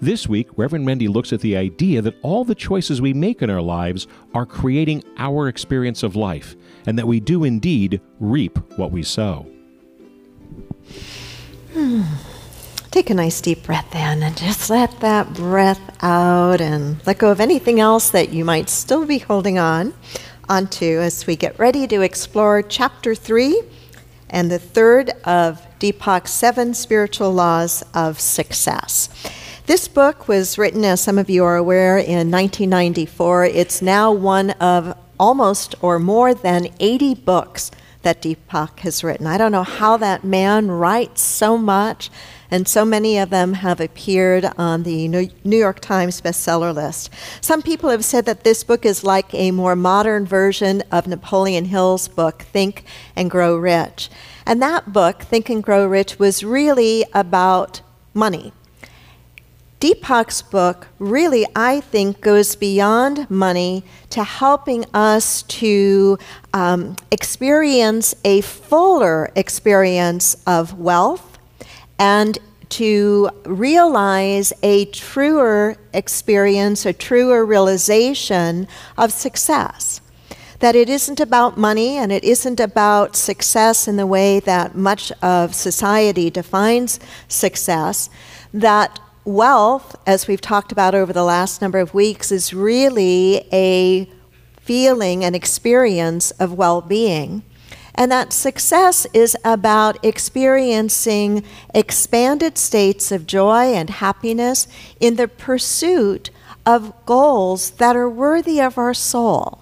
This week, Reverend Wendy looks at the idea that all the choices we make in our lives are creating our experience of life, and that we do indeed reap what we sow. Hmm. Take a nice deep breath in and just let that breath out and let go of anything else that you might still be holding on onto as we get ready to explore chapter 3 and the third of Deepak's seven spiritual laws of success. This book was written, as some of you are aware, in 1994. It's now one of almost or more than 80 books that Deepak has written. I don't know how that man writes so much, and so many of them have appeared on the New York Times bestseller list. Some people have said that this book is like a more modern version of Napoleon Hill's book, Think and Grow Rich. And that book, Think and Grow Rich, was really about money. Deepak's book really, I think, goes beyond money to helping us to um, experience a fuller experience of wealth and to realize a truer experience, a truer realization of success. That it isn't about money and it isn't about success in the way that much of society defines success, that wealth, as we've talked about over the last number of weeks, is really a feeling and experience of well being. And that success is about experiencing expanded states of joy and happiness in the pursuit of goals that are worthy of our soul.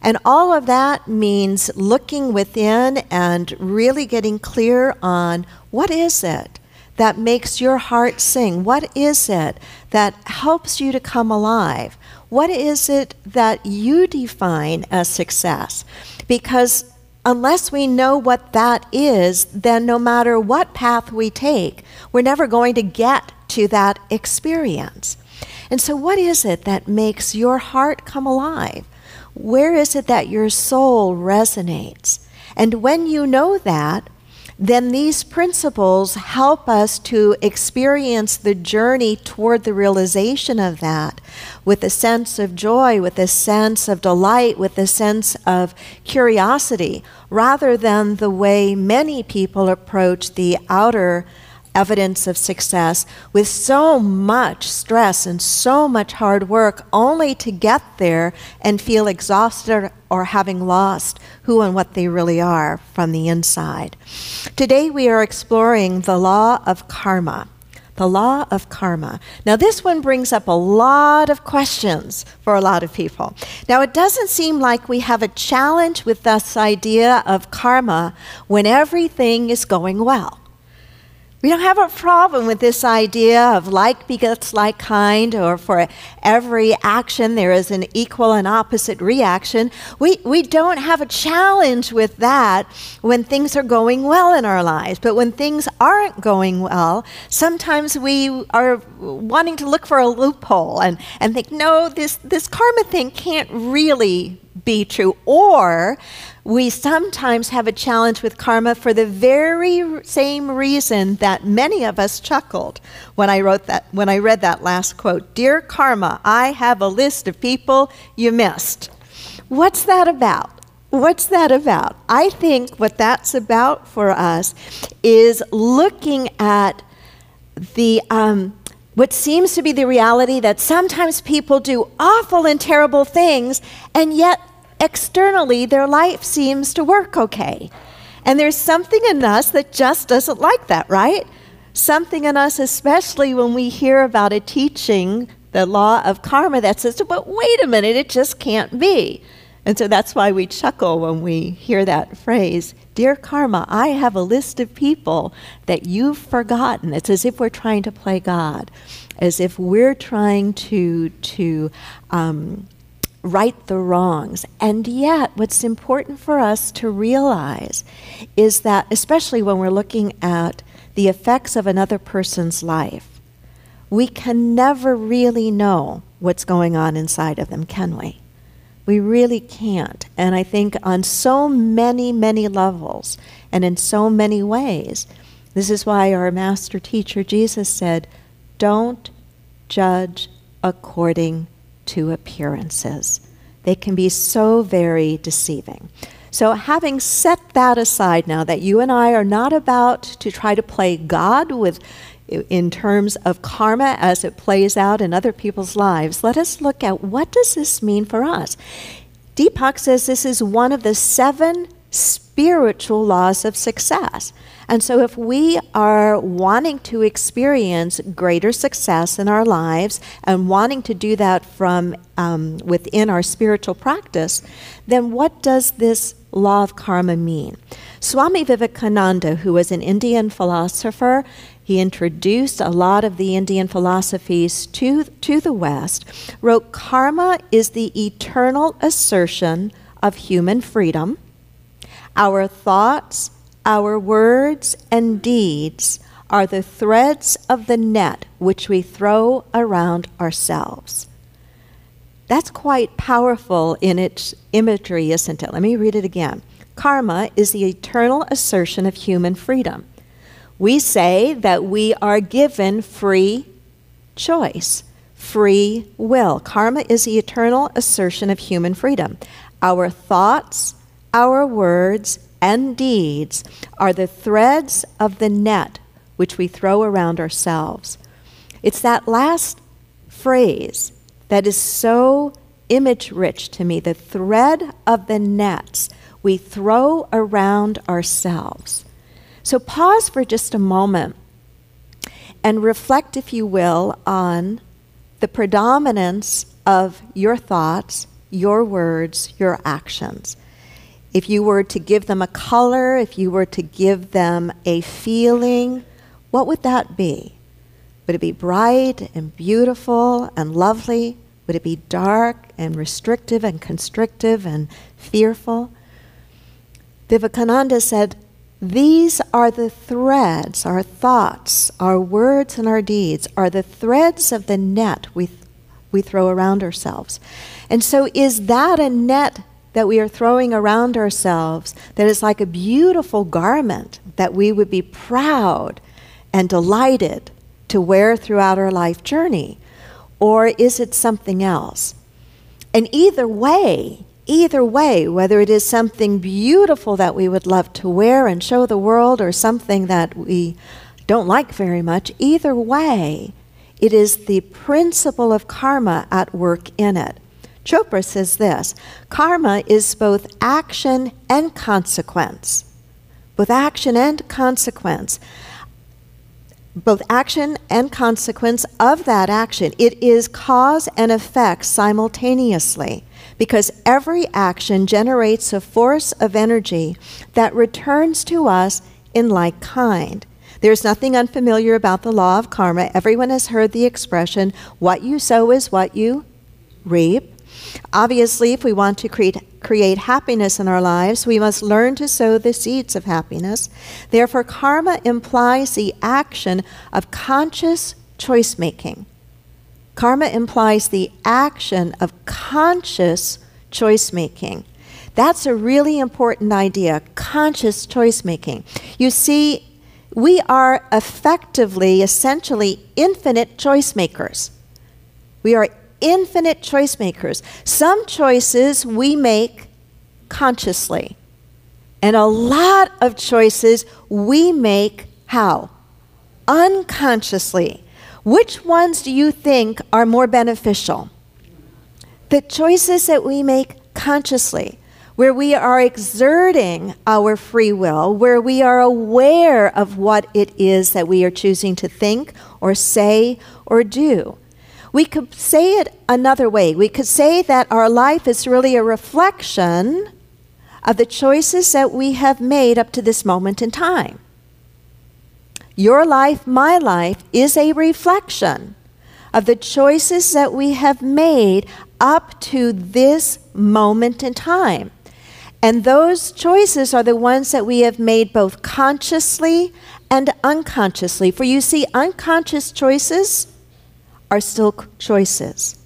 And all of that means looking within and really getting clear on what is it that makes your heart sing? What is it that helps you to come alive? What is it that you define as success? Because unless we know what that is, then no matter what path we take, we're never going to get to that experience. And so, what is it that makes your heart come alive? Where is it that your soul resonates? And when you know that, then these principles help us to experience the journey toward the realization of that with a sense of joy, with a sense of delight, with a sense of curiosity, rather than the way many people approach the outer evidence of success with so much stress and so much hard work only to get there and feel exhausted or having lost who and what they really are from the inside. Today we are exploring the law of karma. The law of karma. Now, this one brings up a lot of questions for a lot of people. Now, it doesn't seem like we have a challenge with this idea of karma when everything is going well. We don't have a problem with this idea of like begets like kind, or for every action there is an equal and opposite reaction. We, we don't have a challenge with that when things are going well in our lives. But when things aren't going well, sometimes we are wanting to look for a loophole and, and think, no, this, this karma thing can't really be true. Or we sometimes have a challenge with karma for the very same reason that many of us chuckled when I wrote that when I read that last quote. Dear karma, I have a list of people you missed. What's that about? What's that about? I think what that's about for us is looking at the um, what seems to be the reality that sometimes people do awful and terrible things, and yet externally their life seems to work okay. And there's something in us that just doesn't like that, right? Something in us, especially when we hear about a teaching, the law of karma, that says, but wait a minute, it just can't be. And so that's why we chuckle when we hear that phrase Dear Karma, I have a list of people that you've forgotten. It's as if we're trying to play God, as if we're trying to, to um, right the wrongs. And yet, what's important for us to realize is that, especially when we're looking at the effects of another person's life, we can never really know what's going on inside of them, can we? We really can't. And I think on so many, many levels and in so many ways, this is why our master teacher Jesus said, Don't judge according to appearances. They can be so very deceiving. So, having set that aside now, that you and I are not about to try to play God with in terms of karma as it plays out in other people's lives, let us look at what does this mean for us. Deepak says this is one of the seven spiritual laws of success. And so, if we are wanting to experience greater success in our lives and wanting to do that from um, within our spiritual practice, then what does this law of karma mean? Swami Vivekananda, who was an Indian philosopher, he introduced a lot of the Indian philosophies to, to the West, wrote Karma is the eternal assertion of human freedom. Our thoughts, our words and deeds are the threads of the net which we throw around ourselves. That's quite powerful in its imagery, isn't it? Let me read it again. Karma is the eternal assertion of human freedom. We say that we are given free choice, free will. Karma is the eternal assertion of human freedom. Our thoughts, our words, and deeds are the threads of the net which we throw around ourselves. It's that last phrase that is so image rich to me the thread of the nets we throw around ourselves. So pause for just a moment and reflect, if you will, on the predominance of your thoughts, your words, your actions if you were to give them a color, if you were to give them a feeling, what would that be? Would it be bright and beautiful and lovely? Would it be dark and restrictive and constrictive and fearful? Vivekananda said, These are the threads, our thoughts, our words, and our deeds are the threads of the net we, we throw around ourselves. And so, is that a net that we are throwing around ourselves that is like a beautiful garment that we would be proud and delighted to wear throughout our life journey? Or is it something else? And either way, either way, whether it is something beautiful that we would love to wear and show the world or something that we don't like very much, either way, it is the principle of karma at work in it. Chopra says this karma is both action and consequence. Both action and consequence. Both action and consequence of that action. It is cause and effect simultaneously because every action generates a force of energy that returns to us in like kind. There's nothing unfamiliar about the law of karma. Everyone has heard the expression, what you sow is what you reap. Obviously, if we want to create, create happiness in our lives, we must learn to sow the seeds of happiness. Therefore, karma implies the action of conscious choice making. Karma implies the action of conscious choice making. That's a really important idea conscious choice making. You see, we are effectively, essentially, infinite choice makers. We are infinite choice makers. Some choices we make consciously, and a lot of choices we make how? Unconsciously. Which ones do you think are more beneficial? The choices that we make consciously, where we are exerting our free will, where we are aware of what it is that we are choosing to think or say or do. We could say it another way. We could say that our life is really a reflection of the choices that we have made up to this moment in time. Your life, my life, is a reflection of the choices that we have made up to this moment in time. And those choices are the ones that we have made both consciously and unconsciously. For you see, unconscious choices are still choices.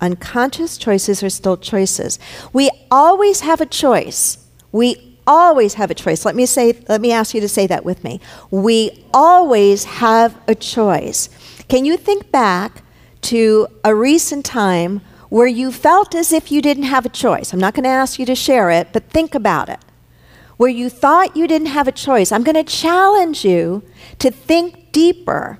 Unconscious choices are still choices. We always have a choice. We always have a choice. Let me say let me ask you to say that with me. We always have a choice. Can you think back to a recent time where you felt as if you didn't have a choice. I'm not going to ask you to share it, but think about it. Where you thought you didn't have a choice. I'm going to challenge you to think deeper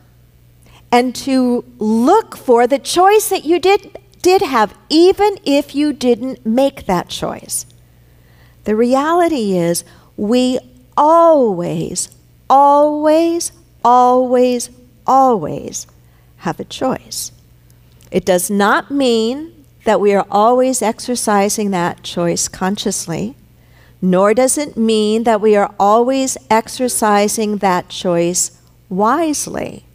and to look for the choice that you did, did have, even if you didn't make that choice. The reality is, we always, always, always, always have a choice. It does not mean that we are always exercising that choice consciously, nor does it mean that we are always exercising that choice wisely.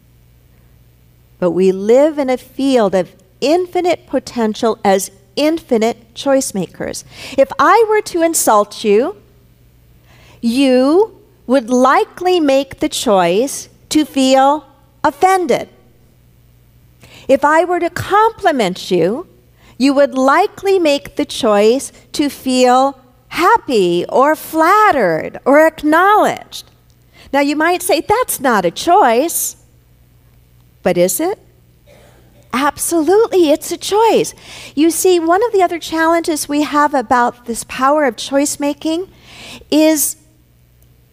But we live in a field of infinite potential as infinite choice makers. If I were to insult you, you would likely make the choice to feel offended. If I were to compliment you, you would likely make the choice to feel happy or flattered or acknowledged. Now, you might say, that's not a choice. But is it? Absolutely, it's a choice. You see, one of the other challenges we have about this power of choice making is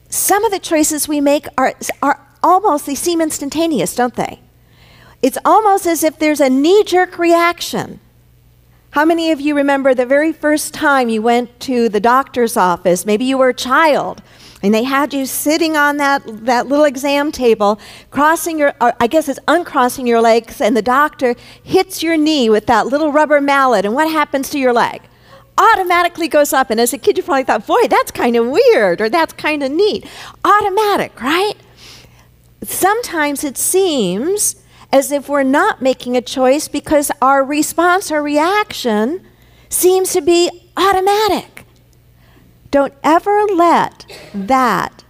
some of the choices we make are, are almost, they seem instantaneous, don't they? It's almost as if there's a knee jerk reaction. How many of you remember the very first time you went to the doctor's office? Maybe you were a child and they had you sitting on that, that little exam table, crossing your, I guess it's uncrossing your legs, and the doctor hits your knee with that little rubber mallet. And what happens to your leg? Automatically goes up. And as a kid, you probably thought, boy, that's kind of weird or that's kind of neat. Automatic, right? Sometimes it seems as if we're not making a choice because our response or reaction seems to be automatic. Don't ever let that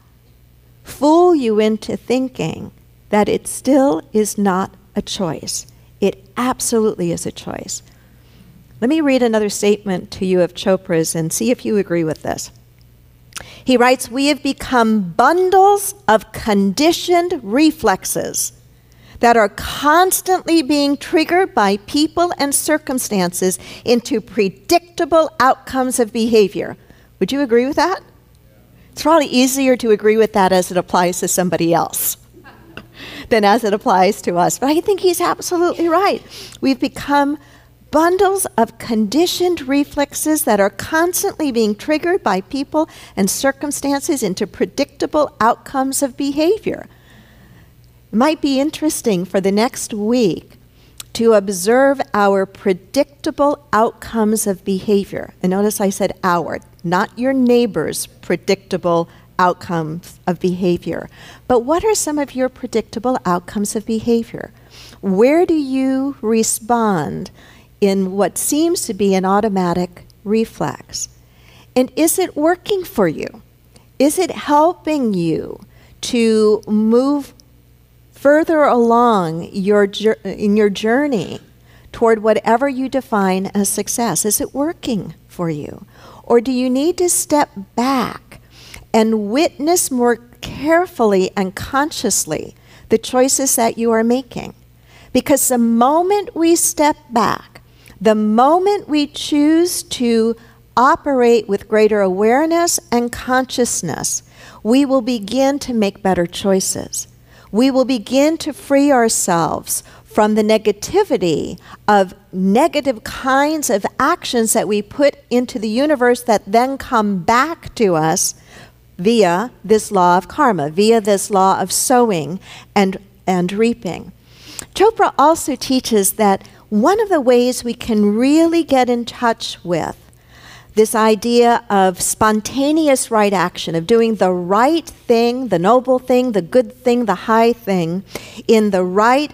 fool you into thinking that it still is not a choice. It absolutely is a choice. Let me read another statement to you of Chopra's and see if you agree with this. He writes, We have become bundles of conditioned reflexes that are constantly being triggered by people and circumstances into predictable outcomes of behavior. Would you agree with that? It's probably easier to agree with that as it applies to somebody else than as it applies to us. But I think he's absolutely right. We've become bundles of conditioned reflexes that are constantly being triggered by people and circumstances into predictable outcomes of behavior. It might be interesting for the next week to observe our predictable outcomes of behavior. And notice I said our, not your neighbor's predictable outcomes of behavior. But what are some of your predictable outcomes of behavior? Where do you respond in what seems to be an automatic reflex? And is it working for you? Is it helping you to move further along your, in your journey toward whatever you define as success? Is it working for you? Or do you need to step back and witness more carefully and consciously the choices that you are making? Because the moment we step back, the moment we choose to operate with greater awareness and consciousness, we will begin to make better choices we will begin to free ourselves from the negativity of negative kinds of actions that we put into the universe that then come back to us via this law of karma, via this law of sowing and, and reaping. Chopra also teaches that one of the ways we can really get in touch with this idea of spontaneous right action, of doing the right thing, the noble thing, the good thing, the high thing, in the right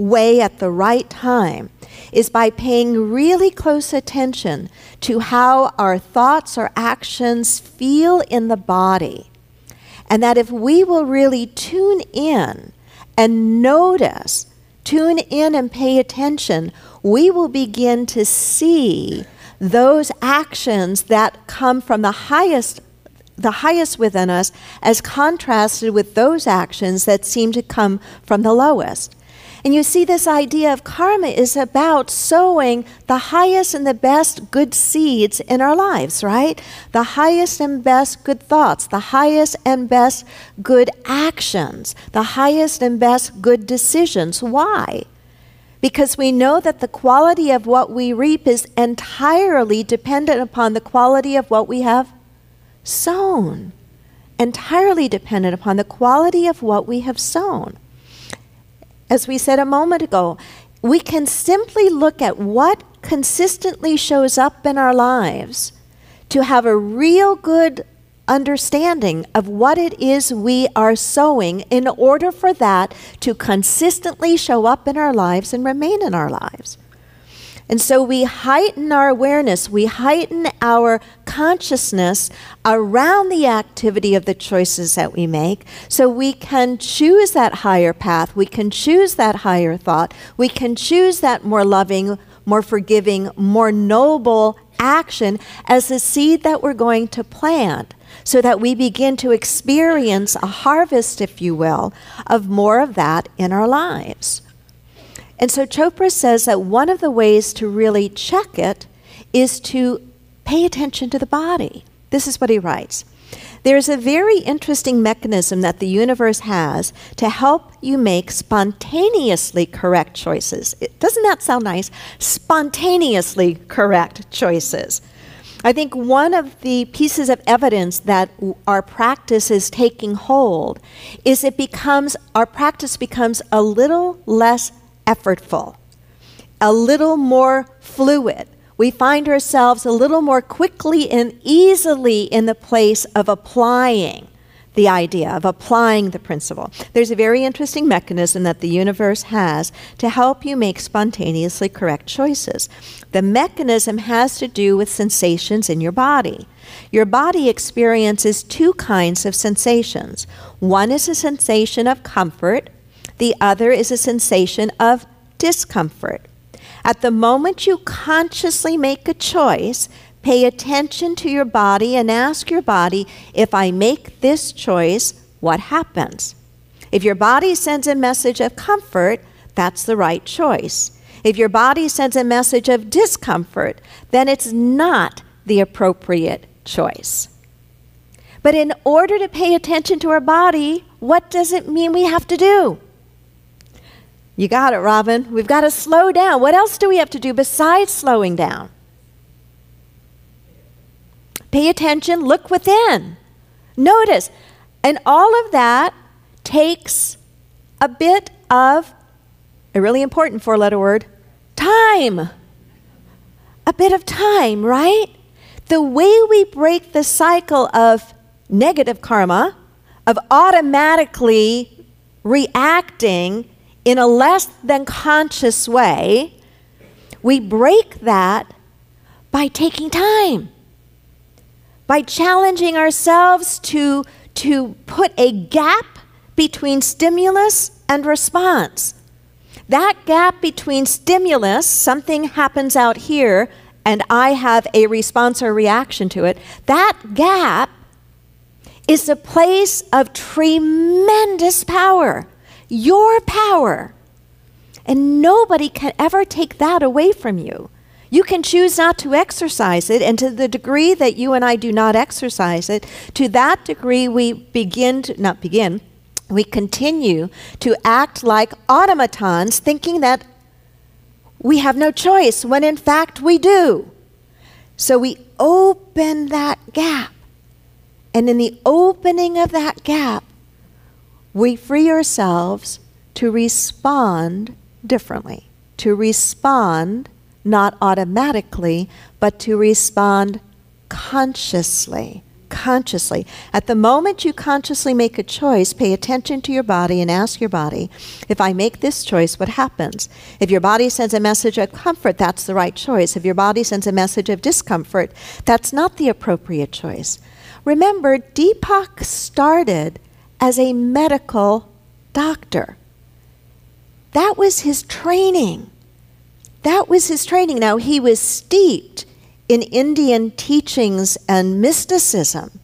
way at the right time, is by paying really close attention to how our thoughts or actions feel in the body. And that if we will really tune in and notice, tune in and pay attention, we will begin to see those actions that come from the highest the highest within us as contrasted with those actions that seem to come from the lowest. And you see, this idea of karma is about sowing the highest and the best good seeds in our lives, right? The highest and best good thoughts, the highest and best good actions, the highest and best good decisions. Why? Because we know that the quality of what we reap is entirely dependent upon the quality of what we have sown. Entirely dependent upon the quality of what we have sown as we said a moment ago, we can simply look at what consistently shows up in our lives to have a real good understanding of what it is we are sowing in order for that to consistently show up in our lives and remain in our lives. And so we heighten our awareness, we heighten our consciousness around the activity of the choices that we make. So we can choose that higher path, we can choose that higher thought, we can choose that more loving, more forgiving, more noble action as the seed that we're going to plant so that we begin to experience a harvest, if you will, of more of that in our lives. And so Chopra says that one of the ways to really check it is to pay attention to the body. This is what he writes. There's a very interesting mechanism that the universe has to help you make spontaneously correct choices. It, doesn't that sound nice? Spontaneously correct choices. I think one of the pieces of evidence that our practice is taking hold is it becomes, our practice becomes a little less effortful, a little more fluid. We find ourselves a little more quickly and easily in the place of applying the idea, of applying the principle. There's a very interesting mechanism that the universe has to help you make spontaneously correct choices. The mechanism has to do with sensations in your body. Your body experiences two kinds of sensations. One is a sensation of comfort, the other is a sensation of discomfort. At the moment you consciously make a choice, pay attention to your body and ask your body, if I make this choice, what happens? If your body sends a message of comfort, that's the right choice. If your body sends a message of discomfort, then it's not the appropriate choice. But in order to pay attention to our body, what does it mean we have to do? You got it, Robin. We've got to slow down. What else do we have to do besides slowing down? Pay attention, look within. Notice. And all of that takes a bit of a really important four letter word time. A bit of time, right? The way we break the cycle of negative karma, of automatically reacting in a less than conscious way, we break that by taking time, by challenging ourselves to, to put a gap between stimulus and response. That gap between stimulus, something happens out here, and I have a response or reaction to it, that gap is a place of tremendous power your power. And nobody can ever take that away from you. You can choose not to exercise it, and to the degree that you and I do not exercise it, to that degree we begin to, not begin, we continue to act like automatons, thinking that we have no choice, when in fact we do. So we open that gap. And in the opening of that gap, we free ourselves to respond differently, to respond not automatically, but to respond consciously. Consciously. At the moment you consciously make a choice, pay attention to your body and ask your body, if I make this choice, what happens? If your body sends a message of comfort, that's the right choice. If your body sends a message of discomfort, that's not the appropriate choice. Remember, Deepak started as a medical doctor. That was his training. That was his training. Now, he was steeped in Indian teachings and mysticism.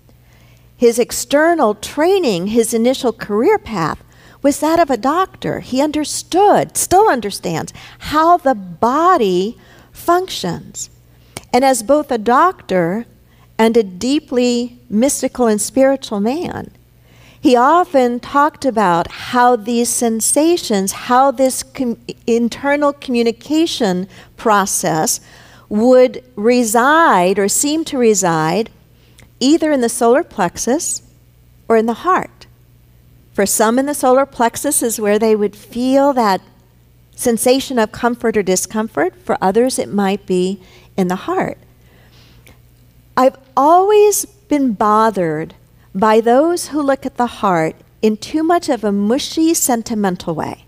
His external training, his initial career path, was that of a doctor. He understood, still understands, how the body functions. And as both a doctor and a deeply mystical and spiritual man, he often talked about how these sensations, how this com- internal communication process would reside or seem to reside either in the solar plexus or in the heart. For some in the solar plexus is where they would feel that sensation of comfort or discomfort. For others, it might be in the heart. I've always been bothered by those who look at the heart in too much of a mushy, sentimental way.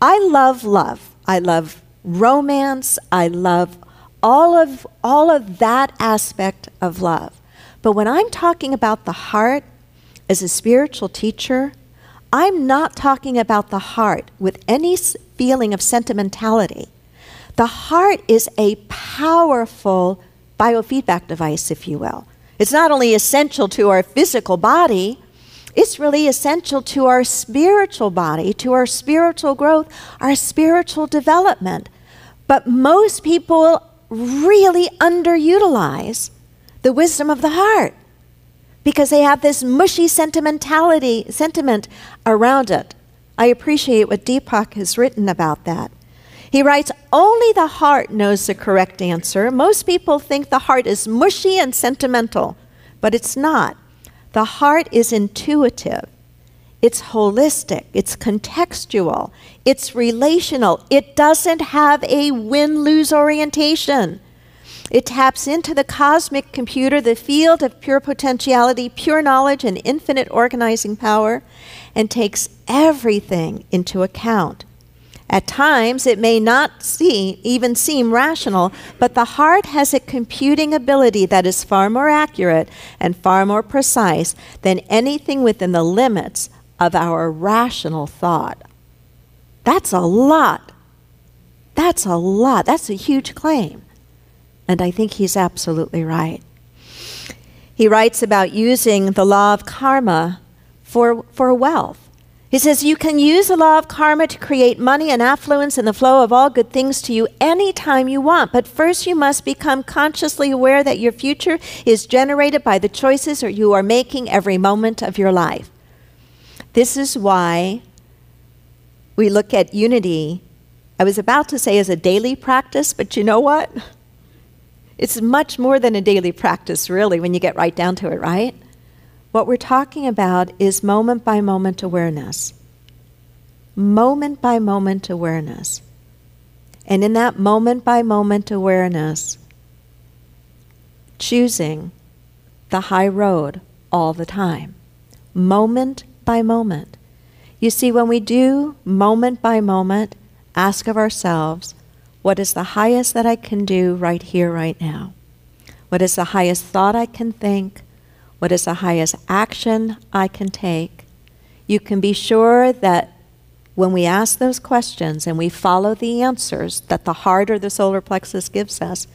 I love love. I love romance. I love all of, all of that aspect of love. But when I'm talking about the heart as a spiritual teacher, I'm not talking about the heart with any feeling of sentimentality. The heart is a powerful biofeedback device, if you will. It's not only essential to our physical body, it's really essential to our spiritual body, to our spiritual growth, our spiritual development. But most people really underutilize the wisdom of the heart because they have this mushy sentimentality sentiment around it. I appreciate what Deepak has written about that. He writes, Only the heart knows the correct answer. Most people think the heart is mushy and sentimental, but it's not. The heart is intuitive. It's holistic, it's contextual, it's relational. It doesn't have a win lose orientation. It taps into the cosmic computer, the field of pure potentiality, pure knowledge, and infinite organizing power, and takes everything into account. At times, it may not see, even seem rational, but the heart has a computing ability that is far more accurate and far more precise than anything within the limits of our rational thought. That's a lot. That's a lot. That's a huge claim. And I think he's absolutely right. He writes about using the law of karma for, for wealth. He says, You can use the law of karma to create money and affluence and the flow of all good things to you anytime you want. But first, you must become consciously aware that your future is generated by the choices you are making every moment of your life. This is why we look at unity. I was about to say as a daily practice, but you know what? It's much more than a daily practice, really, when you get right down to it, right? What we're talking about is moment by moment awareness. Moment by moment awareness. And in that moment by moment awareness, choosing the high road all the time. Moment by moment. You see, when we do moment by moment, ask of ourselves, what is the highest that I can do right here, right now? What is the highest thought I can think? What is the highest action I can take? You can be sure that when we ask those questions and we follow the answers that the heart or the solar plexus gives us,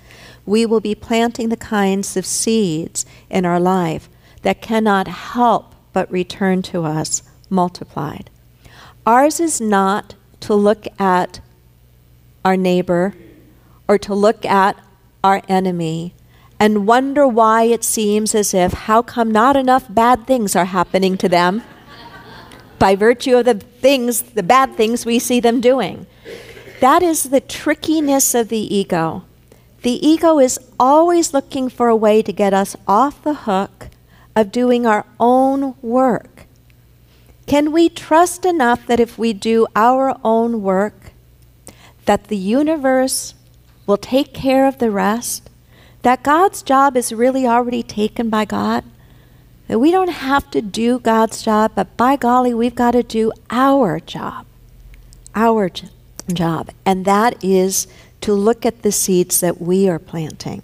we will be planting the kinds of seeds in our life that cannot help but return to us multiplied. Ours is not to look at our neighbor or to look at our enemy and wonder why it seems as if how come not enough bad things are happening to them by virtue of the things, the bad things we see them doing. That is the trickiness of the ego. The ego is always looking for a way to get us off the hook of doing our own work. Can we trust enough that if we do our own work, that the universe will take care of the rest? That God's job is really already taken by God? That we don't have to do God's job, but by golly, we've got to do our job. Our job. And that is to look at the seeds that we are planting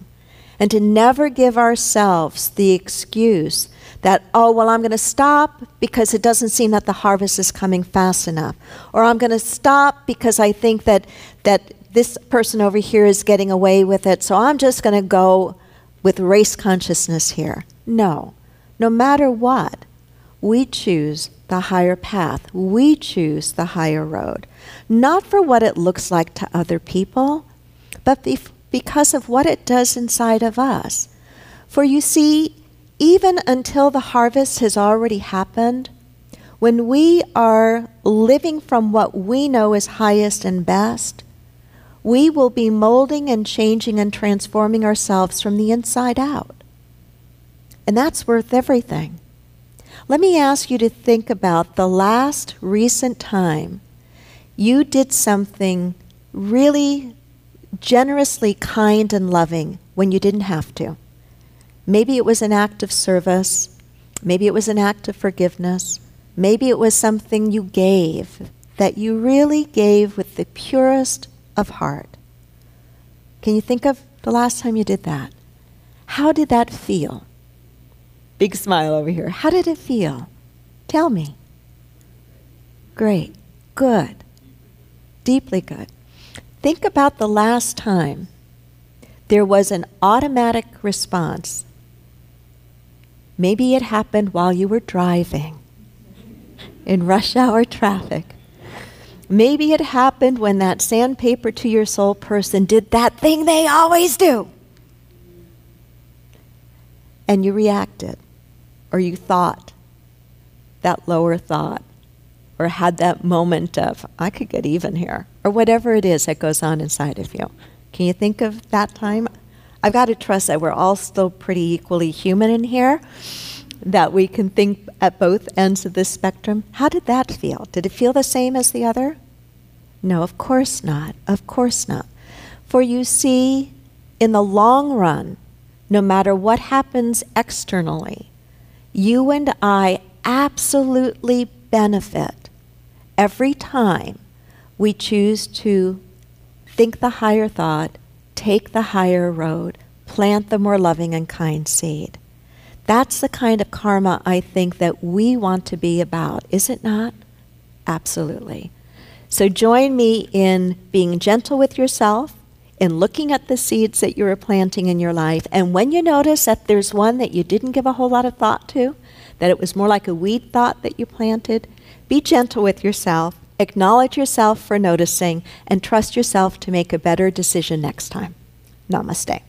and to never give ourselves the excuse that, oh, well, I'm going to stop because it doesn't seem that the harvest is coming fast enough. Or I'm going to stop because I think that, that this person over here is getting away with it, so I'm just going to go with race consciousness here. No. No matter what, we choose the higher path. We choose the higher road, not for what it looks like to other people, but bef- because of what it does inside of us. For you see, even until the harvest has already happened, when we are living from what we know is highest and best, we will be molding and changing and transforming ourselves from the inside out. And that's worth everything. Let me ask you to think about the last recent time you did something really generously kind and loving when you didn't have to. Maybe it was an act of service. Maybe it was an act of forgiveness. Maybe it was something you gave that you really gave with the purest of heart. Can you think of the last time you did that? How did that feel? Big smile over here. How did it feel? Tell me. Great. Good. Deeply good. Think about the last time there was an automatic response. Maybe it happened while you were driving in rush hour traffic. Maybe it happened when that sandpaper to your soul person did that thing they always do. And you reacted, or you thought that lower thought, or had that moment of, I could get even here, or whatever it is that goes on inside of you. Can you think of that time? I've got to trust that we're all still pretty equally human in here that we can think at both ends of this spectrum. How did that feel? Did it feel the same as the other? No, of course not. Of course not. For you see, in the long run, no matter what happens externally, you and I absolutely benefit every time we choose to think the higher thought, take the higher road, plant the more loving and kind seed. That's the kind of karma I think that we want to be about, is it not? Absolutely. So join me in being gentle with yourself, in looking at the seeds that you are planting in your life. And when you notice that there's one that you didn't give a whole lot of thought to, that it was more like a weed thought that you planted, be gentle with yourself, acknowledge yourself for noticing, and trust yourself to make a better decision next time. Namaste.